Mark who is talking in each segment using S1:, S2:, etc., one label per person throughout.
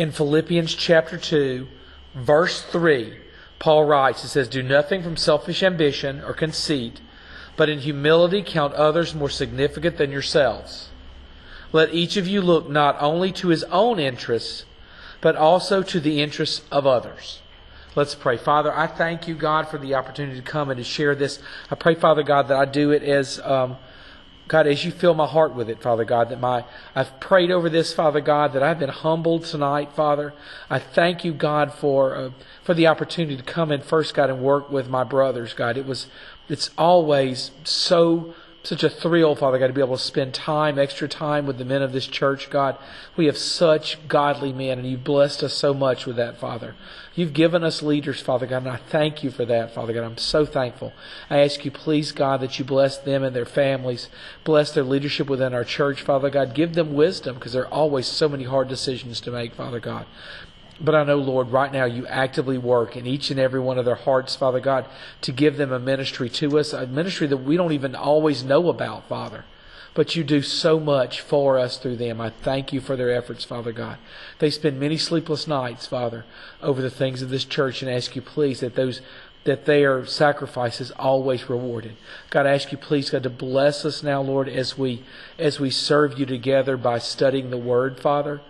S1: in Philippians chapter 2, verse 3, Paul writes, it says, Do nothing from selfish ambition or conceit, but in humility count others more significant than yourselves. Let each of you look not only to his own interests, but also to the interests of others. Let's pray. Father, I thank you, God, for the opportunity to come and to share this. I pray, Father God, that I do it as, um, God, as you fill my heart with it, Father God, that my, I've prayed over this, Father God, that I've been humbled tonight, Father. I thank you, God, for, uh, for the opportunity to come in first, God, and work with my brothers, God. It was, it's always so such a thrill, Father God, to be able to spend time, extra time with the men of this church, God. We have such godly men, and you've blessed us so much with that, Father. You've given us leaders, Father God, and I thank you for that, Father God. I'm so thankful. I ask you, please, God, that you bless them and their families, bless their leadership within our church, Father God. Give them wisdom, because there are always so many hard decisions to make, Father God. But I know, Lord, right now you actively work in each and every one of their hearts, Father God, to give them a ministry to us, a ministry that we don't even always know about, Father. But you do so much for us through them. I thank you for their efforts, Father God. They spend many sleepless nights, Father, over the things of this church and ask you, please, that those that their sacrifice is always rewarded. God, I ask you, please, God, to bless us now, Lord, as we as we serve you together by studying the Word, Father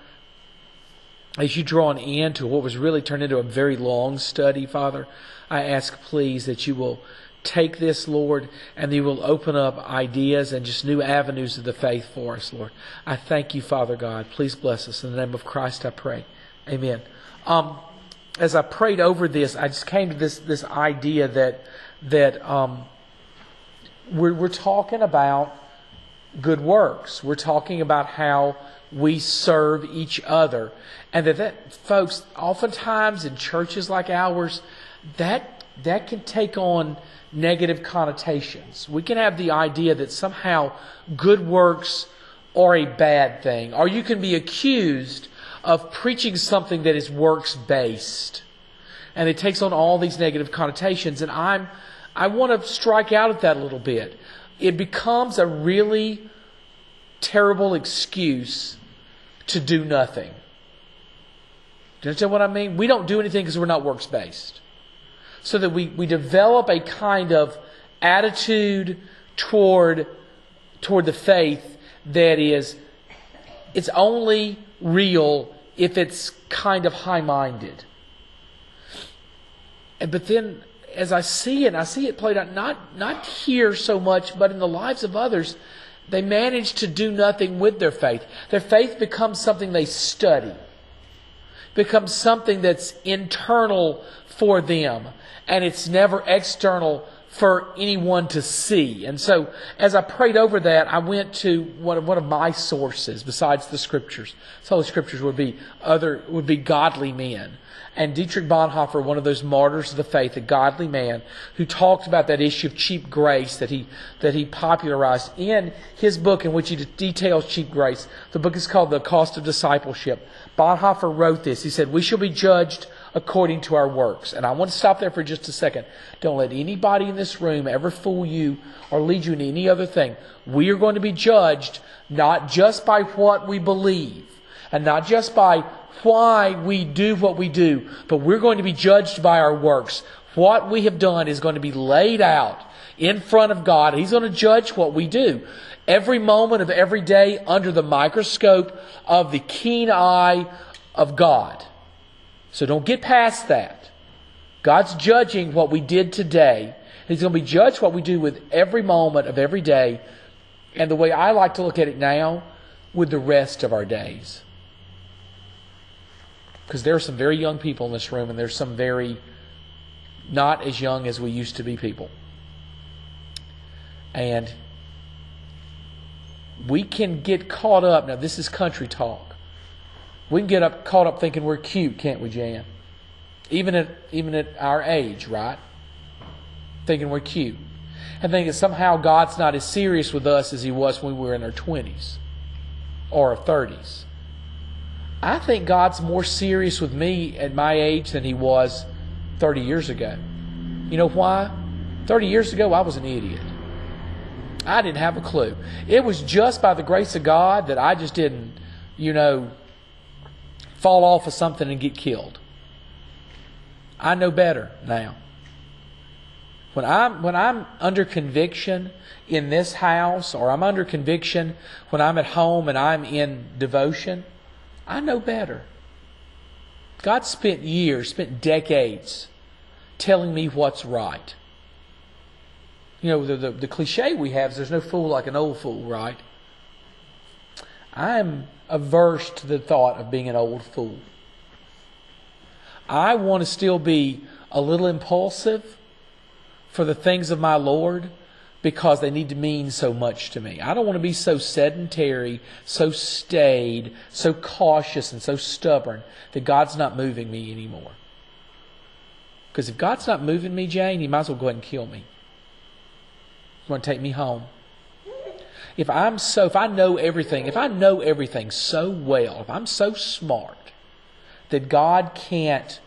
S1: as you draw an end to what was really turned into a very long study, Father, I ask, please, that you will take this, Lord, and you will open up ideas and just new avenues of the faith for us, Lord. I thank you, Father God. Please bless us. In the name of Christ, I pray. Amen. Um, as I prayed over this, I just came to this this idea that that um, we're, we're talking about good works. We're talking about how we serve each other. And that, that folks, oftentimes in churches like ours, that that can take on negative connotations. We can have the idea that somehow good works are a bad thing, or you can be accused of preaching something that is works based. And it takes on all these negative connotations. And I'm I want to strike out at that a little bit. It becomes a really terrible excuse to do nothing. Do you understand what I mean? We don't do anything because we're not works based. So that we, we develop a kind of attitude toward, toward the faith that is, it's only real if it's kind of high minded. But then, as I see it, I see it played out not, not here so much, but in the lives of others, they manage to do nothing with their faith. Their faith becomes something they study, becomes something that's internal for them, and it's never external for anyone to see. And so, as I prayed over that, I went to one of, one of my sources besides the scriptures. So the scriptures would be other would be godly men. And Dietrich Bonhoeffer, one of those martyrs of the faith, a godly man, who talked about that issue of cheap grace that he, that he popularized in his book in which he details cheap grace. The book is called The Cost of Discipleship. Bonhoeffer wrote this. He said, We shall be judged according to our works. And I want to stop there for just a second. Don't let anybody in this room ever fool you or lead you into any other thing. We are going to be judged not just by what we believe and not just by why we do what we do, but we're going to be judged by our works. What we have done is going to be laid out in front of God. He's going to judge what we do. Every moment of every day under the microscope of the keen eye of God. So don't get past that. God's judging what we did today. He's going to be judged what we do with every moment of every day. And the way I like to look at it now, with the rest of our days because there are some very young people in this room, and there's some very not as young as we used to be people. And we can get caught up. Now, this is country talk. We can get up caught up thinking we're cute, can't we, Jan? Even at even at our age, right? Thinking we're cute. And thinking somehow God's not as serious with us as he was when we were in our twenties or our thirties. I think God's more serious with me at my age than He was 30 years ago. You know why? 30 years ago, I was an idiot. I didn't have a clue. It was just by the grace of God that I just didn't, you know, fall off of something and get killed. I know better now. When I'm when I'm under conviction in this house or I'm under conviction when I'm at home and I'm in devotion, I know better. God spent years, spent decades telling me what's right. You know, the, the, the cliche we have is there's no fool like an old fool, right? I'm averse to the thought of being an old fool. I want to still be a little impulsive for the things of my Lord because they need to mean so much to me. I don't want to be so sedentary, so staid, so cautious, and so stubborn that God's not moving me anymore. Because if God's not moving me, Jane, He might as well go ahead and kill me. He's going to take me home. If I'm so, if I know everything, if I know everything so well, if I'm so smart that God can't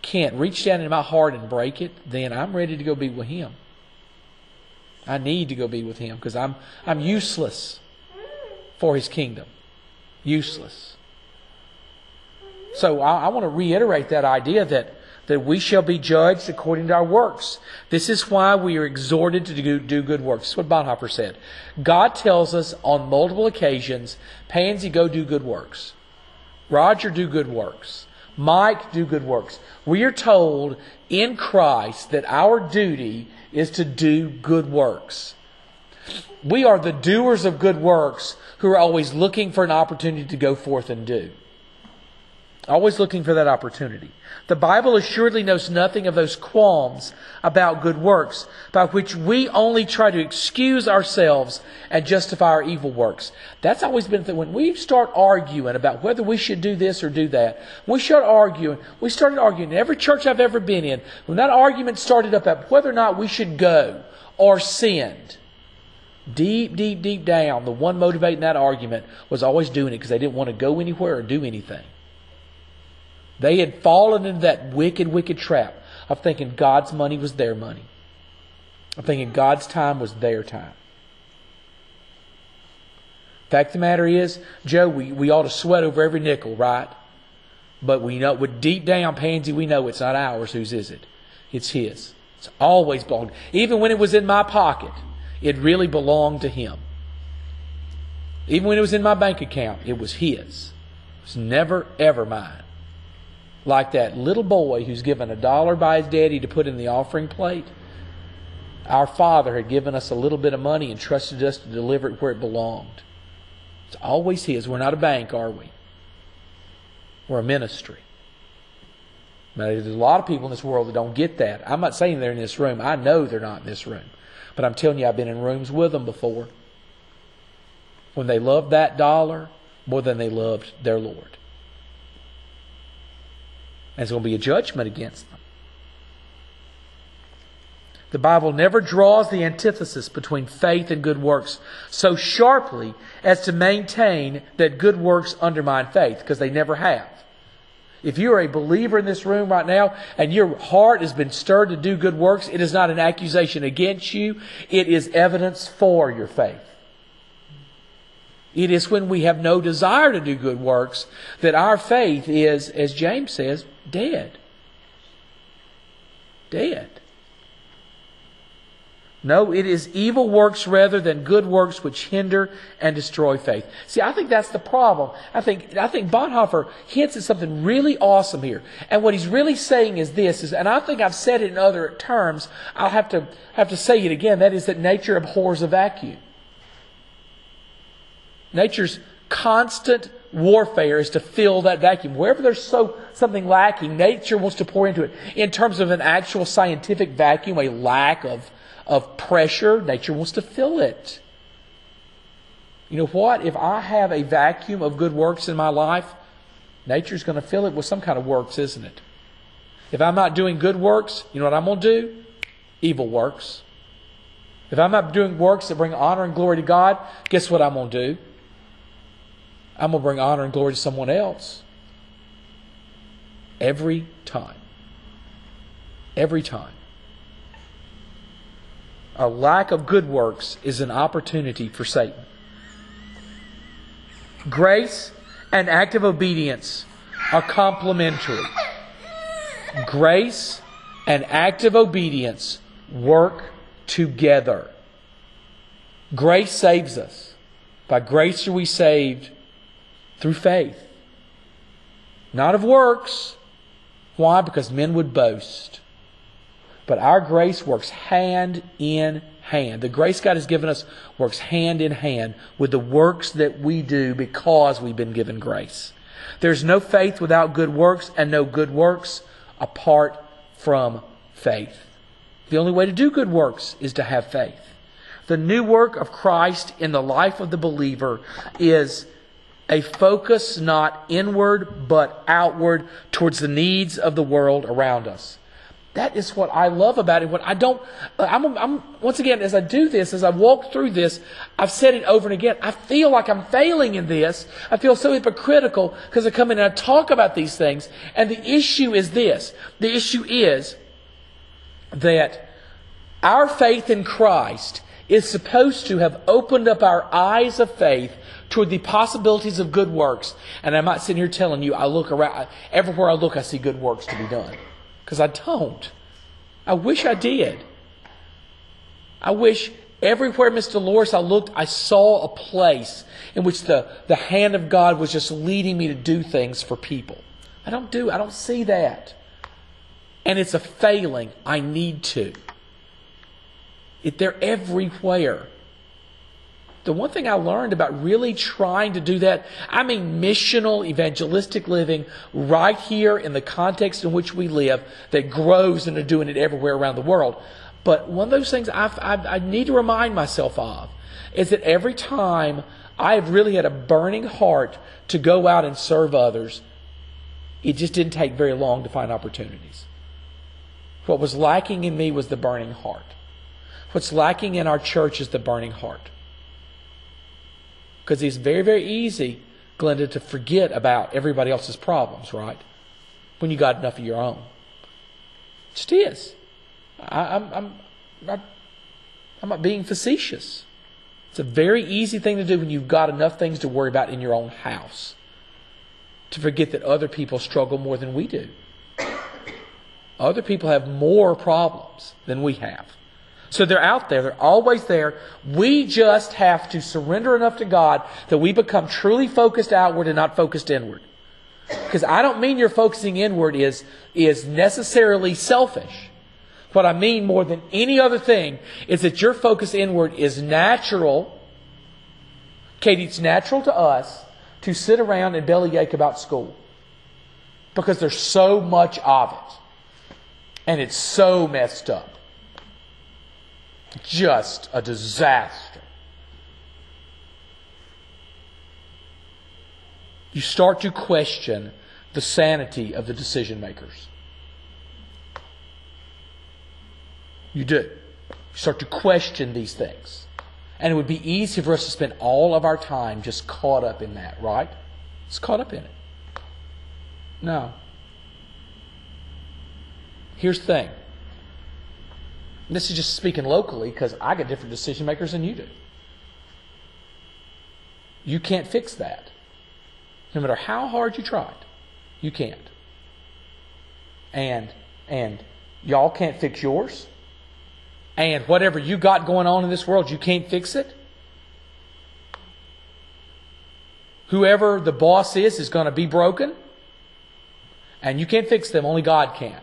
S1: can't reach down into my heart and break it, then I'm ready to go be with Him. I need to go be with Him because I'm I'm useless for His kingdom. Useless. So I, I want to reiterate that idea that that we shall be judged according to our works. This is why we are exhorted to do, do good works. That's what Bonhoeffer said. God tells us on multiple occasions, Pansy, go do good works. Roger, do good works. Mike, do good works. We are told in Christ that our duty is to do good works. We are the doers of good works who are always looking for an opportunity to go forth and do. Always looking for that opportunity. The Bible assuredly knows nothing of those qualms about good works, by which we only try to excuse ourselves and justify our evil works. That's always been the. When we start arguing about whether we should do this or do that, we start arguing. We started arguing in every church I've ever been in. When that argument started up about whether or not we should go or send, deep, deep, deep down, the one motivating that argument was always doing it because they didn't want to go anywhere or do anything. They had fallen into that wicked, wicked trap of thinking God's money was their money, of thinking God's time was their time. Fact of the matter is, Joe, we, we ought to sweat over every nickel, right? But we know, with deep down, Pansy, we know it's not ours. Whose is it? It's his. It's always belonged. Even when it was in my pocket, it really belonged to him. Even when it was in my bank account, it was his. It was never, ever mine like that little boy who's given a dollar by his daddy to put in the offering plate. Our Father had given us a little bit of money and trusted us to deliver it where it belonged. It's always His. We're not a bank, are we? We're a ministry. Now, there's a lot of people in this world that don't get that. I'm not saying they're in this room. I know they're not in this room. But I'm telling you, I've been in rooms with them before when they loved that dollar more than they loved their Lord. There's going to be a judgment against them. The Bible never draws the antithesis between faith and good works so sharply as to maintain that good works undermine faith, because they never have. If you are a believer in this room right now and your heart has been stirred to do good works, it is not an accusation against you, it is evidence for your faith. It is when we have no desire to do good works that our faith is, as James says, dead. Dead. No, it is evil works rather than good works which hinder and destroy faith. See, I think that's the problem. I think, I think Bonhoeffer hints at something really awesome here. And what he's really saying is this, is, and I think I've said it in other terms, I'll have to, have to say it again, that is that nature abhors a vacuum. Nature's constant warfare is to fill that vacuum. Wherever there's so something lacking, nature wants to pour into it. In terms of an actual scientific vacuum, a lack of, of pressure, nature wants to fill it. You know what? If I have a vacuum of good works in my life, nature's going to fill it with some kind of works, isn't it? If I'm not doing good works, you know what I'm going to do? Evil works. If I'm not doing works that bring honor and glory to God, guess what I'm going to do? I'm going to bring honor and glory to someone else. Every time. Every time. A lack of good works is an opportunity for Satan. Grace and active obedience are complementary. Grace and active obedience work together. Grace saves us. By grace are we saved through faith. Not of works. Why? Because men would boast. But our grace works hand in hand. The grace God has given us works hand in hand with the works that we do because we've been given grace. There's no faith without good works, and no good works apart from faith. The only way to do good works is to have faith. The new work of Christ in the life of the believer is a focus not inward but outward towards the needs of the world around us. That is what I love about it. What I don't, I'm, I'm, once again, as I do this, as I walk through this, I've said it over and again. I feel like I'm failing in this. I feel so hypocritical because I come in and I talk about these things. And the issue is this. The issue is that our faith in Christ is supposed to have opened up our eyes of faith toward the possibilities of good works. And I'm not sitting here telling you, I look around, everywhere I look, I see good works to be done. Because I don't. I wish I did. I wish everywhere, Mr. Dolores, I looked, I saw a place in which the, the hand of God was just leading me to do things for people. I don't do, I don't see that. And it's a failing. I need to. It, they're everywhere. The one thing I learned about really trying to do that, I mean missional, evangelistic living right here in the context in which we live that grows into doing it everywhere around the world. But one of those things I, I, I need to remind myself of is that every time I have really had a burning heart to go out and serve others, it just didn't take very long to find opportunities. What was lacking in me was the burning heart. What's lacking in our church is the burning heart. Because it's very, very easy, Glenda, to forget about everybody else's problems, right? When you got enough of your own. It just is. I, I'm, I'm, I'm, I'm not being facetious. It's a very easy thing to do when you've got enough things to worry about in your own house. To forget that other people struggle more than we do. Other people have more problems than we have. So they're out there. They're always there. We just have to surrender enough to God that we become truly focused outward and not focused inward. Because I don't mean your focusing inward is, is necessarily selfish. What I mean more than any other thing is that your focus inward is natural. Katie, it's natural to us to sit around and bellyache about school. Because there's so much of it. And it's so messed up. Just a disaster. You start to question the sanity of the decision makers. You do. You start to question these things. And it would be easy for us to spend all of our time just caught up in that, right? It's caught up in it. No. Here's the thing this is just speaking locally because I get different decision makers than you do. You can't fix that. No matter how hard you tried, you can't. And and y'all can't fix yours. And whatever you got going on in this world, you can't fix it. Whoever the boss is is going to be broken. And you can't fix them, only God can.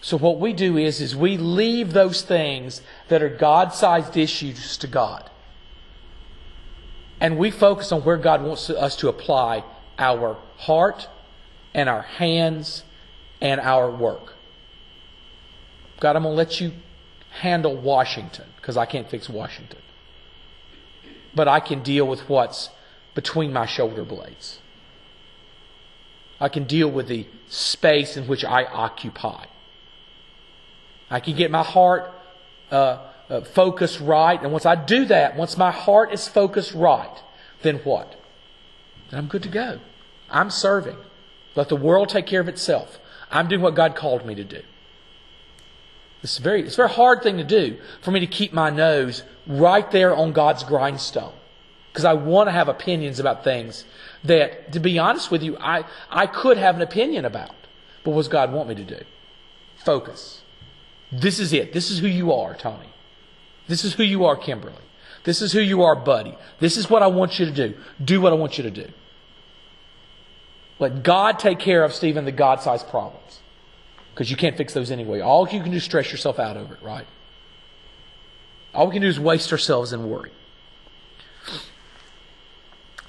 S1: So what we do is, is we leave those things that are God-sized issues to God. And we focus on where God wants us to apply our heart and our hands and our work. God, I'm going to let you handle Washington because I can't fix Washington. But I can deal with what's between my shoulder blades. I can deal with the space in which I occupy. I can get my heart uh, uh, focused right. And once I do that, once my heart is focused right, then what? Then I'm good to go. I'm serving. Let the world take care of itself. I'm doing what God called me to do. It's a very, it's a very hard thing to do for me to keep my nose right there on God's grindstone. because I want to have opinions about things that, to be honest with you, I, I could have an opinion about. But what does God want me to do? Focus. This is it. This is who you are, Tony. This is who you are, Kimberly. This is who you are, buddy. This is what I want you to do. Do what I want you to do. Let God take care of, Stephen, the God sized problems. Because you can't fix those anyway. All you can do is stress yourself out over it, right? All we can do is waste ourselves in worry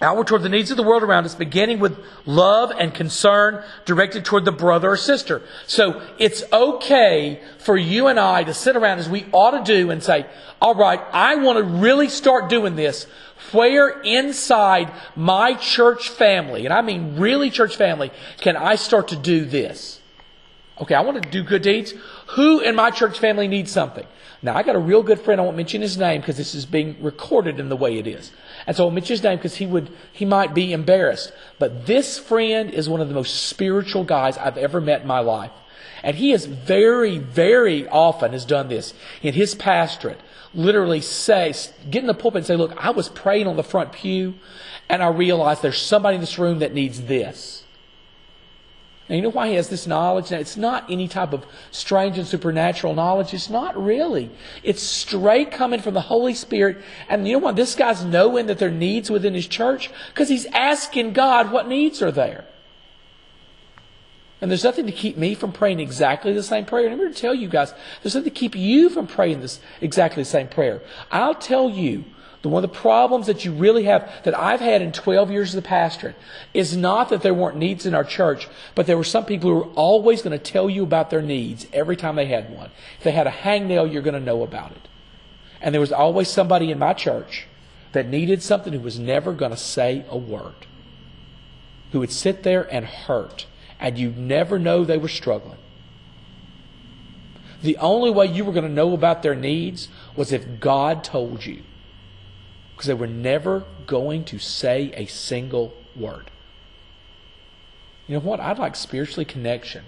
S1: outward toward the needs of the world around us, beginning with love and concern directed toward the brother or sister. So it's okay for you and I to sit around as we ought to do and say, all right, I want to really start doing this. Where inside my church family, and I mean really church family, can I start to do this? Okay, I want to do good deeds. Who in my church family needs something? Now, I got a real good friend. I won't mention his name because this is being recorded in the way it is. And so I'll mention his name because he would, he might be embarrassed. But this friend is one of the most spiritual guys I've ever met in my life. And he has very, very often has done this in his pastorate. Literally say, get in the pulpit and say, look, I was praying on the front pew and I realized there's somebody in this room that needs this. And you know why he has this knowledge? Now, it's not any type of strange and supernatural knowledge. It's not really. It's straight coming from the Holy Spirit. And you know why this guy's knowing that there are needs within his church? Because he's asking God what needs are there. And there's nothing to keep me from praying exactly the same prayer. And I'm going to tell you guys, there's nothing to keep you from praying this exactly the same prayer. I'll tell you the one of the problems that you really have, that I've had in 12 years of the pastorate, is not that there weren't needs in our church, but there were some people who were always going to tell you about their needs every time they had one. If they had a hangnail, you're going to know about it. And there was always somebody in my church that needed something who was never going to say a word, who would sit there and hurt, and you'd never know they were struggling. The only way you were going to know about their needs was if God told you because they were never going to say a single word. You know what? I'd like spiritually connection.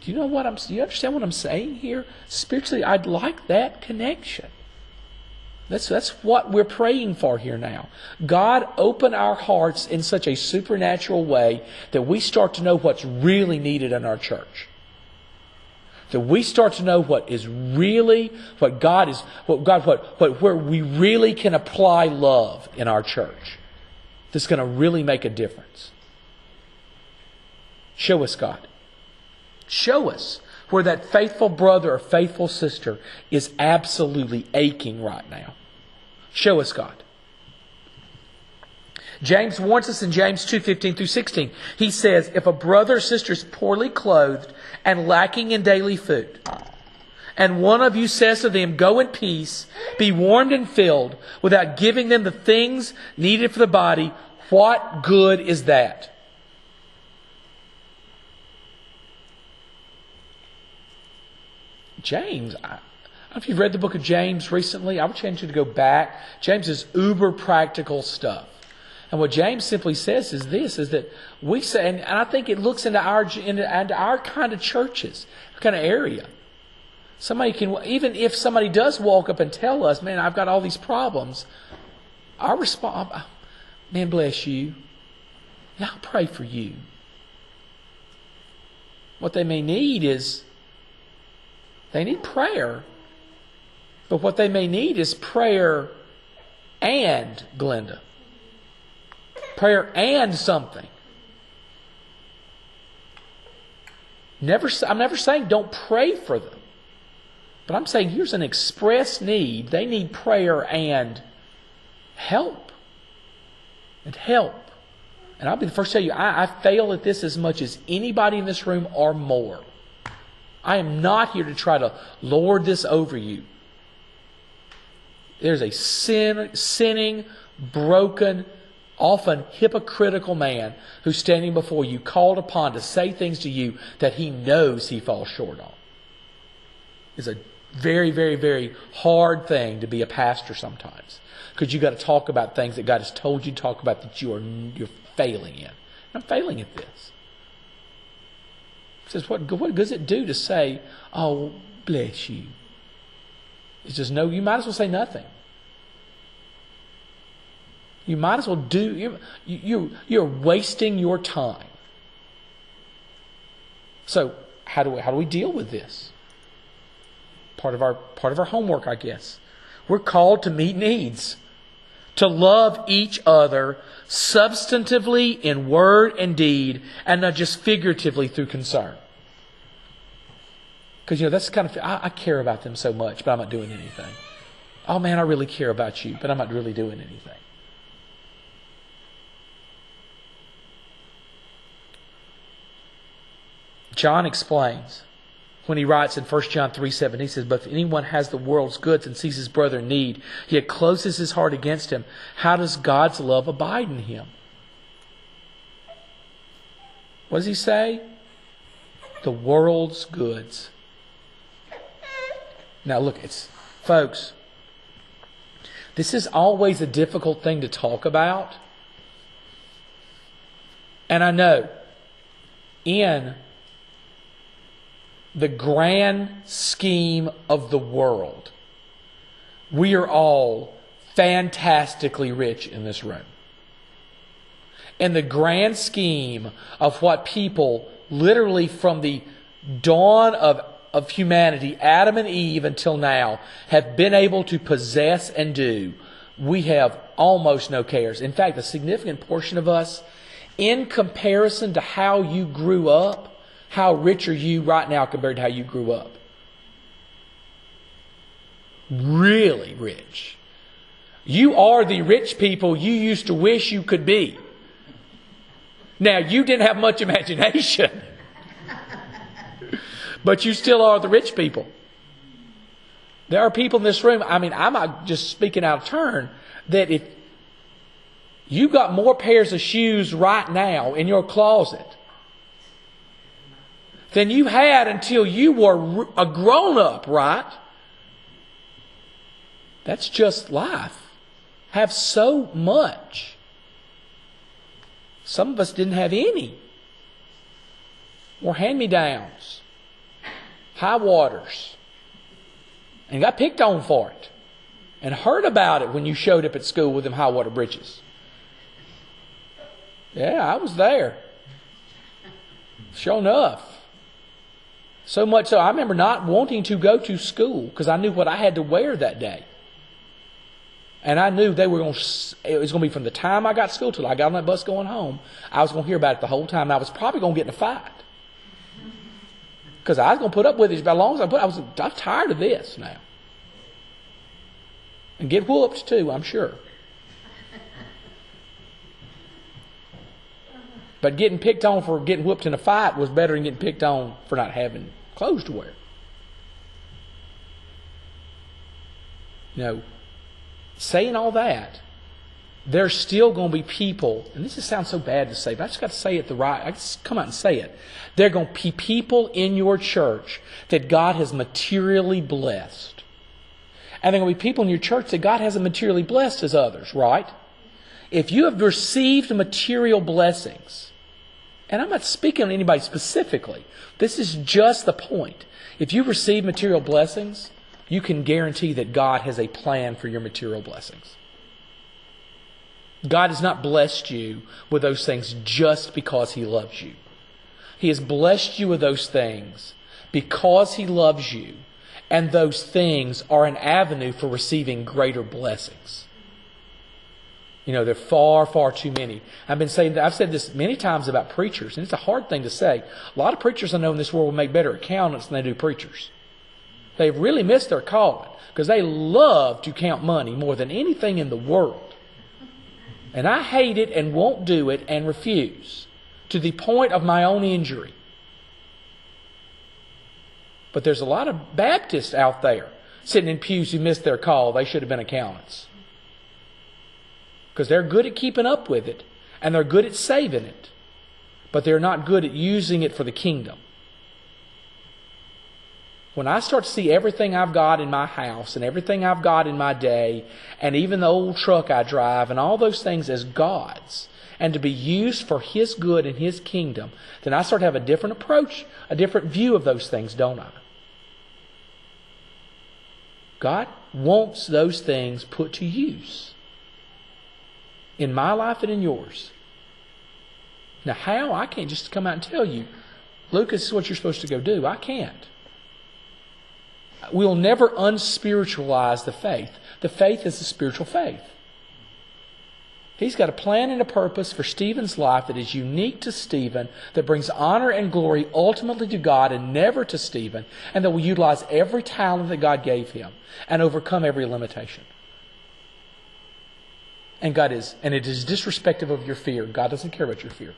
S1: Do you know what I'm do you understand what I'm saying here? Spiritually, I'd like that connection. That's, that's what we're praying for here now. God, open our hearts in such a supernatural way that we start to know what's really needed in our church that we start to know what is really what God is what God what, what where we really can apply love in our church. That's going to really make a difference. Show us God. Show us where that faithful brother or faithful sister is absolutely aching right now. Show us God. James warns us in James 2 15 through 16. He says, If a brother or sister is poorly clothed and lacking in daily food, and one of you says to them, Go in peace, be warmed and filled, without giving them the things needed for the body, what good is that? James, I, don't know if you've read the book of James recently, I would challenge you to go back. James is uber practical stuff. And what James simply says is this: is that we say, and, I think it looks into our into, into our kind of churches, kind of area. Somebody can, even if somebody does walk up and tell us, "Man, I've got all these problems," our response, "Man, bless you," and I'll pray for you. What they may need is they need prayer, but what they may need is prayer and Glenda prayer and something. Never, I'm never saying don't pray for them. But I'm saying here's an express need. They need prayer and help. And help. And I'll be the first to tell you, I, I fail at this as much as anybody in this room or more. I am not here to try to lord this over you. There's a sin, sinning, broken, often hypocritical man who's standing before you, called upon to say things to you that he knows he falls short on. It's a very, very, very hard thing to be a pastor sometimes because you got to talk about things that God has told you to talk about that you are you're failing in. I'm failing at this. He says, what, what does it do to say, oh, bless you? He says, no, you might as well say nothing. You might as well do, you, you, you're wasting your time. So, how do we, how do we deal with this? Part of our, part of our homework, I guess. We're called to meet needs, to love each other substantively in word and deed, and not just figuratively through concern. Because, you know, that's kind of, I, I, care about them so much, but I'm not doing anything. Oh man, I really care about you, but I'm not really doing anything. John explains when he writes in 1 John 3 7, he says, But if anyone has the world's goods and sees his brother in need, yet closes his heart against him, how does God's love abide in him? What does he say? The world's goods. Now, look, it's, folks, this is always a difficult thing to talk about. And I know in the grand scheme of the world, we are all fantastically rich in this room. In the grand scheme of what people literally from the dawn of, of humanity, Adam and Eve until now, have been able to possess and do, we have almost no cares. In fact, a significant portion of us, in comparison to how you grew up, how rich are you right now compared to how you grew up? Really rich. You are the rich people you used to wish you could be. Now, you didn't have much imagination, but you still are the rich people. There are people in this room, I mean, I'm not just speaking out of turn, that if you've got more pairs of shoes right now in your closet than you had until you were a grown up, right? That's just life. Have so much. Some of us didn't have any. Or hand me downs, high waters, and got picked on for it, and heard about it when you showed up at school with them high water breeches. Yeah, I was there. Sure enough. So much so, I remember not wanting to go to school because I knew what I had to wear that day. And I knew they were going to, it was going to be from the time I got to school till I got on that bus going home. I was going to hear about it the whole time. And I was probably going to get in a fight. Because I was going to put up with it as long as I put, I was, I'm tired of this now. And get whooped too, I'm sure. But getting picked on for getting whooped in a fight was better than getting picked on for not having clothes to wear. Know, saying all that, there's still going to be people, and this just sounds so bad to say, but I just got to say it the right. I just come out and say it. There are going to be people in your church that God has materially blessed. And there are going to be people in your church that God hasn't materially blessed as others, right? If you have received material blessings, and I'm not speaking on anybody specifically. This is just the point. If you receive material blessings, you can guarantee that God has a plan for your material blessings. God has not blessed you with those things just because He loves you. He has blessed you with those things because He loves you, and those things are an avenue for receiving greater blessings. You know, there are far, far too many. I've been saying, that I've said this many times about preachers, and it's a hard thing to say. A lot of preachers I know in this world will make better accountants than they do preachers. They've really missed their calling because they love to count money more than anything in the world. And I hate it and won't do it and refuse to the point of my own injury. But there's a lot of Baptists out there sitting in pews who missed their call. They should have been accountants because they're good at keeping up with it and they're good at saving it, but they're not good at using it for the kingdom. When I start to see everything I've got in my house and everything I've got in my day, and even the old truck I drive and all those things as God's, and to be used for His good and His kingdom, then I start to have a different approach, a different view of those things, don't I? God wants those things put to use. In my life and in yours. Now, how? I can't just come out and tell you, Lucas, is what you're supposed to go do. I can't. We'll never unspiritualize the faith. The faith is a spiritual faith. He's got a plan and a purpose for Stephen's life that is unique to Stephen, that brings honor and glory ultimately to God and never to Stephen, and that will utilize every talent that God gave him and overcome every limitation. And God is, and it is disrespectful of your fear. God doesn't care about your fear.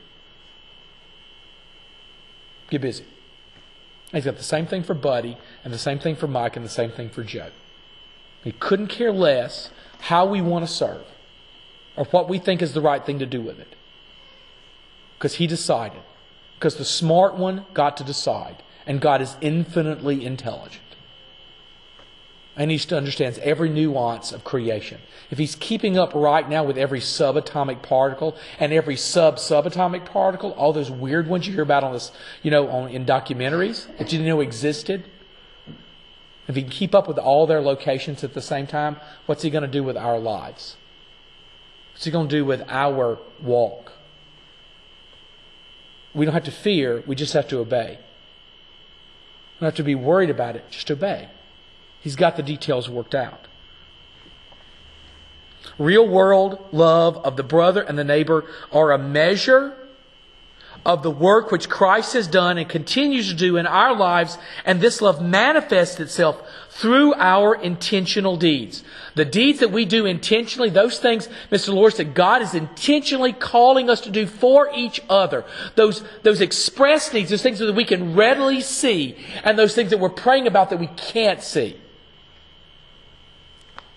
S1: Get busy. He's got the same thing for Buddy, and the same thing for Mike, and the same thing for Joe. He couldn't care less how we want to serve or what we think is the right thing to do with it. Because he decided. Because the smart one got to decide. And God is infinitely intelligent. And he understands every nuance of creation. If he's keeping up right now with every subatomic particle and every sub-subatomic particle, all those weird ones you hear about on this, you know, on, in documentaries that you didn't know existed, if he can keep up with all their locations at the same time, what's he going to do with our lives? What's he going to do with our walk? We don't have to fear, we just have to obey. We don't have to be worried about it, just obey. He's got the details worked out. Real world love of the brother and the neighbor are a measure of the work which Christ has done and continues to do in our lives, and this love manifests itself through our intentional deeds. The deeds that we do intentionally, those things, Mr. Lord, that God is intentionally calling us to do for each other. Those, those express needs, those things that we can readily see, and those things that we're praying about that we can't see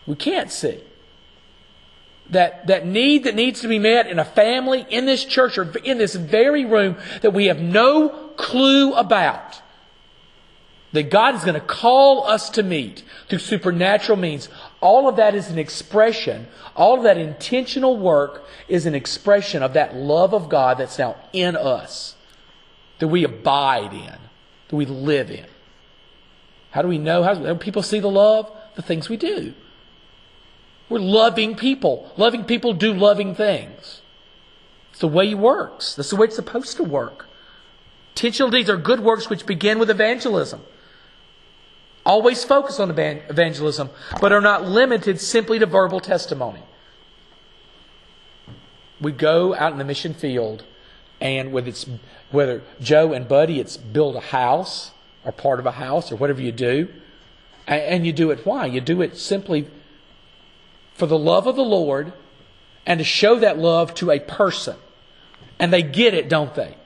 S1: we can't see. That, that need that needs to be met in a family, in this church, or in this very room that we have no clue about. That God is going to call us to meet through supernatural means. All of that is an expression, all of that intentional work is an expression of that love of God that's now in us, that we abide in, that we live in. How do we know? How do people see the love? The things we do. We're loving people. Loving people do loving things. It's the way it works. That's the way it's supposed to work. Intentional deeds are good works which begin with evangelism. Always focus on evangelism, but are not limited simply to verbal testimony. We go out in the mission field, and whether it's whether Joe and Buddy, it's build a house or part of a house or whatever you do, and you do it why? You do it simply for the love of the Lord and to show that love to a person. And they get it, don't they?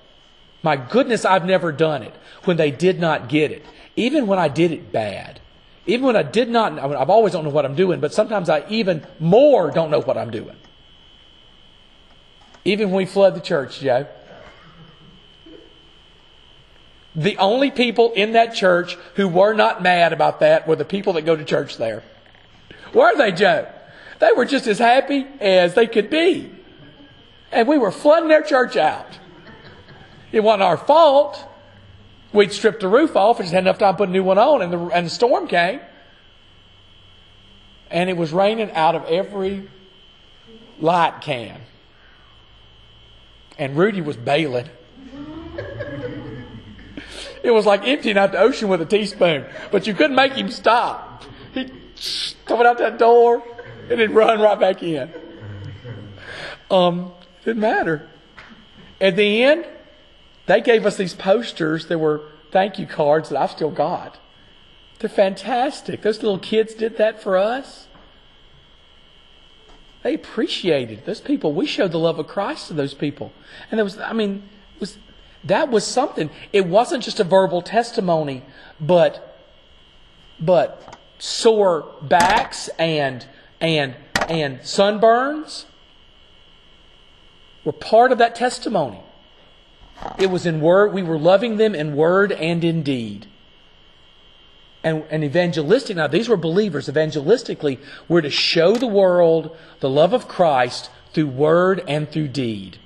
S1: My goodness, I've never done it when they did not get it. Even when I did it bad. Even when I did not, I mean, I've always don't know what I'm doing, but sometimes I even more don't know what I'm doing. Even when we flood the church, Joe. The only people in that church who were not mad about that were the people that go to church there. Were they, Joe? They were just as happy as they could be. And we were flooding their church out. It wasn't our fault. We'd stripped the roof off and just had enough time to put a new one on, and the, and the storm came. And it was raining out of every light can. And Rudy was bailing. it was like emptying out the ocean with a teaspoon, but you couldn't make him stop. He coming out that door and then run right back in. Um, didn't matter. At the end, they gave us these posters that were thank you cards that I've still got. They're fantastic. Those little kids did that for us. They appreciated those people. We showed the love of Christ to those people. And there was, I mean, was that was something. It wasn't just a verbal testimony, but but sore backs and and, and sunburns were part of that testimony. It was in word, we were loving them in word and in deed. And, and evangelistic, now these were believers. Evangelistically, we're to show the world the love of Christ through word and through deed.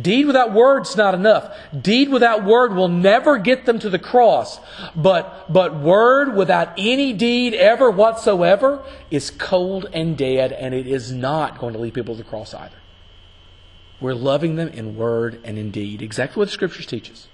S1: Deed without word's not enough. Deed without word will never get them to the cross. But, but word without any deed ever whatsoever is cold and dead, and it is not going to lead people to the cross either. We're loving them in word and in deed. Exactly what the scriptures teaches.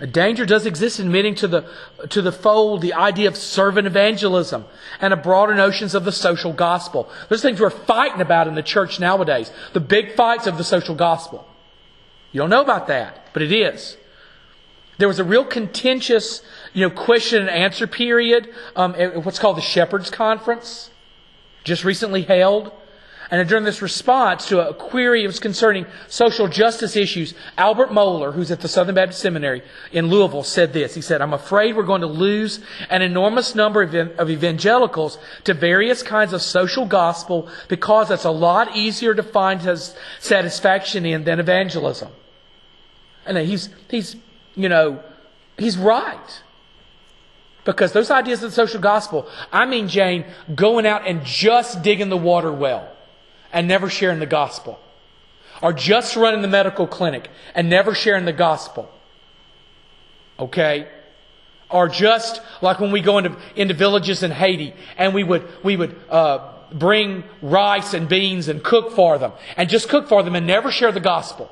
S1: A danger does exist in admitting to the, to the fold the idea of servant evangelism and a broader notions of the social gospel. There's things we're fighting about in the church nowadays. The big fights of the social gospel. You don't know about that, but it is. There was a real contentious, you know, question and answer period, um, at what's called the Shepherds Conference, just recently held. And during this response to a query it was concerning social justice issues, Albert Mohler, who's at the Southern Baptist Seminary in Louisville, said this. He said, I'm afraid we're going to lose an enormous number of evangelicals to various kinds of social gospel because that's a lot easier to find satisfaction in than evangelism. And he's, he's, you know, he's right. Because those ideas of the social gospel, I mean, Jane, going out and just digging the water well and never sharing the gospel. Or just running the medical clinic and never sharing the gospel. Okay? Or just like when we go into, into villages in Haiti and we would, we would, uh, bring rice and beans and cook for them and just cook for them and never share the gospel.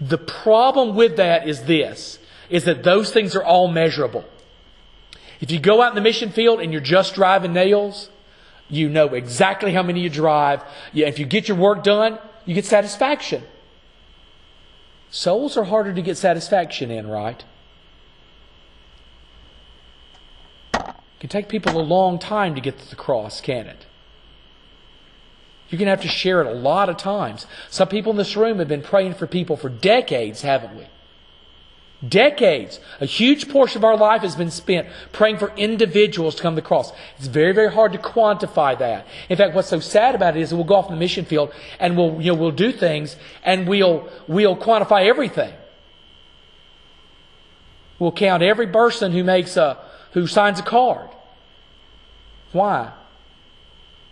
S1: The problem with that is this, is that those things are all measurable. If you go out in the mission field and you're just driving nails, you know exactly how many you drive. If you get your work done, you get satisfaction. Souls are harder to get satisfaction in, right? It can take people a long time to get to the cross, can it? You're going to have to share it a lot of times. Some people in this room have been praying for people for decades, haven't we? Decades. A huge portion of our life has been spent praying for individuals to come to the cross. It's very, very hard to quantify that. In fact, what's so sad about it is we'll go off in the mission field and we'll, you know, we'll do things and we'll, we'll quantify everything. We'll count every person who makes a, who signs a card. Why?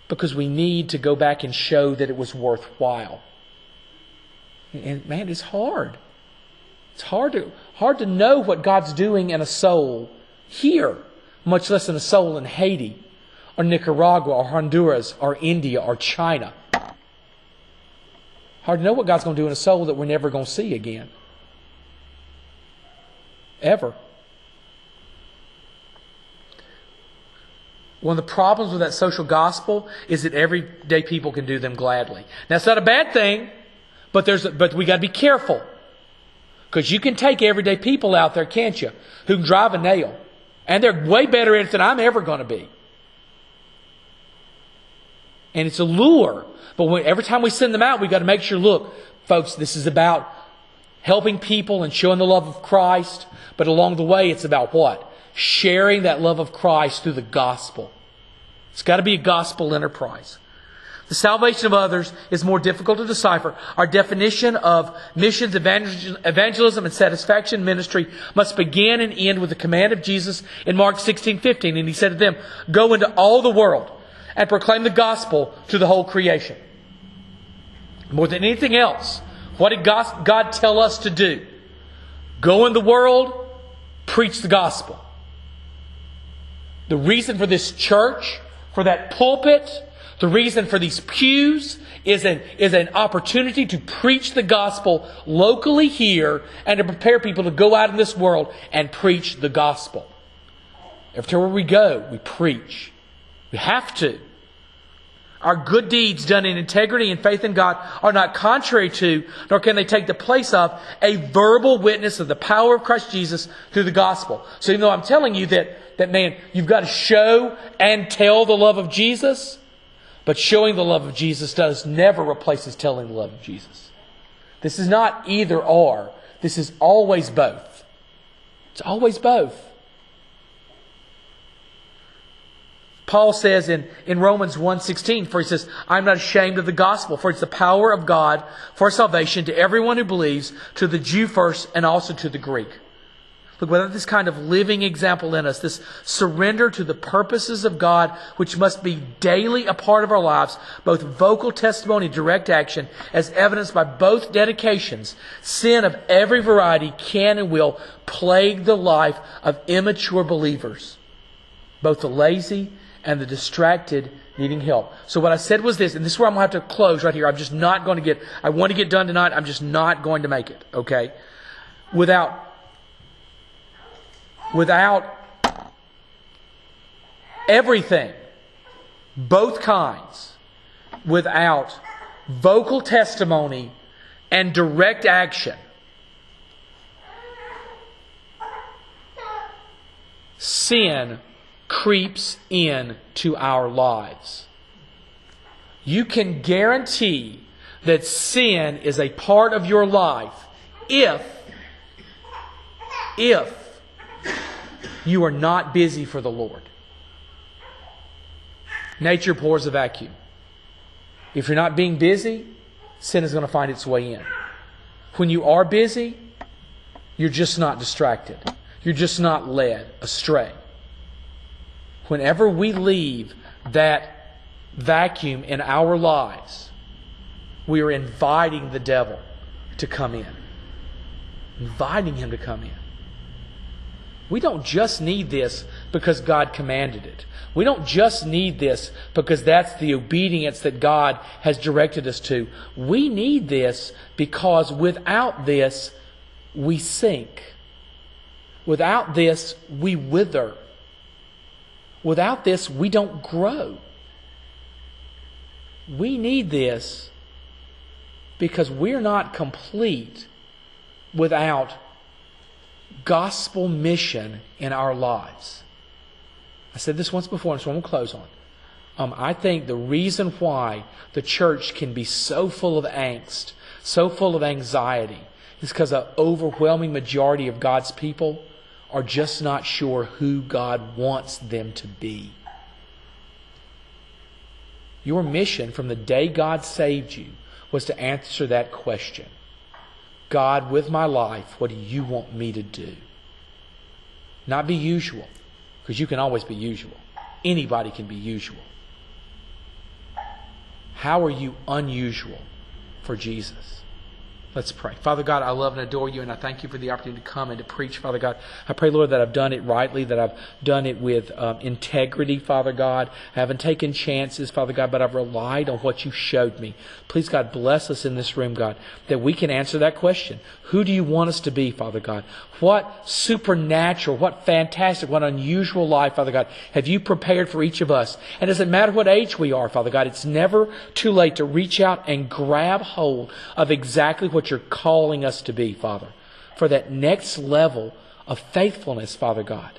S1: Because we need to go back and show that it was worthwhile. And man, it's hard. It's hard to, hard to know what God's doing in a soul here, much less in a soul in Haiti or Nicaragua or Honduras or India or China. Hard to know what God's going to do in a soul that we're never going to see again. Ever. One of the problems with that social gospel is that everyday people can do them gladly. Now, it's not a bad thing, but, there's but we got to be careful. Because you can take everyday people out there, can't you? Who can drive a nail. And they're way better at it than I'm ever going to be. And it's a lure. But when, every time we send them out, we've got to make sure, look, folks, this is about helping people and showing the love of Christ. But along the way, it's about what? Sharing that love of Christ through the gospel. It's got to be a gospel enterprise. The salvation of others is more difficult to decipher. Our definition of missions, evangelism, and satisfaction ministry must begin and end with the command of Jesus in Mark 16, 15. And he said to them, Go into all the world and proclaim the gospel to the whole creation. More than anything else, what did God tell us to do? Go in the world, preach the gospel. The reason for this church, for that pulpit, the reason for these pews is an, is an opportunity to preach the gospel locally here and to prepare people to go out in this world and preach the gospel. Everywhere we go, we preach. We have to. Our good deeds done in integrity and faith in God are not contrary to, nor can they take the place of, a verbal witness of the power of Christ Jesus through the gospel. So even though I'm telling you that, that man, you've got to show and tell the love of Jesus, but showing the love of Jesus does never replaces telling the love of Jesus. This is not either or. This is always both. It's always both. Paul says in, in Romans 1.16, for he says, I'm not ashamed of the gospel, for it's the power of God for salvation to everyone who believes, to the Jew first and also to the Greek. Look, without this kind of living example in us, this surrender to the purposes of God, which must be daily a part of our lives, both vocal testimony, direct action, as evidenced by both dedications, sin of every variety can and will plague the life of immature believers, both the lazy and the distracted needing help. So what I said was this, and this is where I'm going to have to close right here. I'm just not going to get, I want to get done tonight. I'm just not going to make it, okay? Without without everything, both kinds, without vocal testimony and direct action, sin creeps in to our lives. You can guarantee that sin is a part of your life if, if you are not busy for the Lord. Nature pours a vacuum. If you're not being busy, sin is going to find its way in. When you are busy, you're just not distracted. You're just not led astray. Whenever we leave that vacuum in our lives, we are inviting the devil to come in. Inviting him to come in. We don't just need this because God commanded it. We don't just need this because that's the obedience that God has directed us to. We need this because without this, we sink. Without this, we wither. Without this, we don't grow. We need this because we're not complete without gospel mission in our lives. I said this once before, and so I'm going to close on. Um, I think the reason why the church can be so full of angst, so full of anxiety, is because an overwhelming majority of God's people are just not sure who God wants them to be. Your mission from the day God saved you was to answer that question God, with my life, what do you want me to do? Not be usual, because you can always be usual. Anybody can be usual. How are you unusual for Jesus? Let's pray. Father God, I love and adore you, and I thank you for the opportunity to come and to preach, Father God. I pray, Lord, that I've done it rightly, that I've done it with um, integrity, Father God. I haven't taken chances, Father God, but I've relied on what you showed me. Please, God, bless us in this room, God, that we can answer that question. Who do you want us to be, Father God? What supernatural, what fantastic, what unusual life, Father God, have you prepared for each of us? And it doesn't matter what age we are, Father God, it's never too late to reach out and grab hold of exactly what you're calling us to be, Father. For that next level of faithfulness, Father God.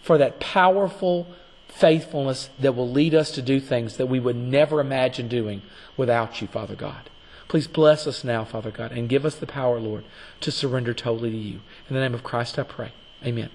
S1: For that powerful faithfulness that will lead us to do things that we would never imagine doing without you, Father God. Please bless us now, Father God, and give us the power, Lord, to surrender totally to you. In the name of Christ I pray. Amen.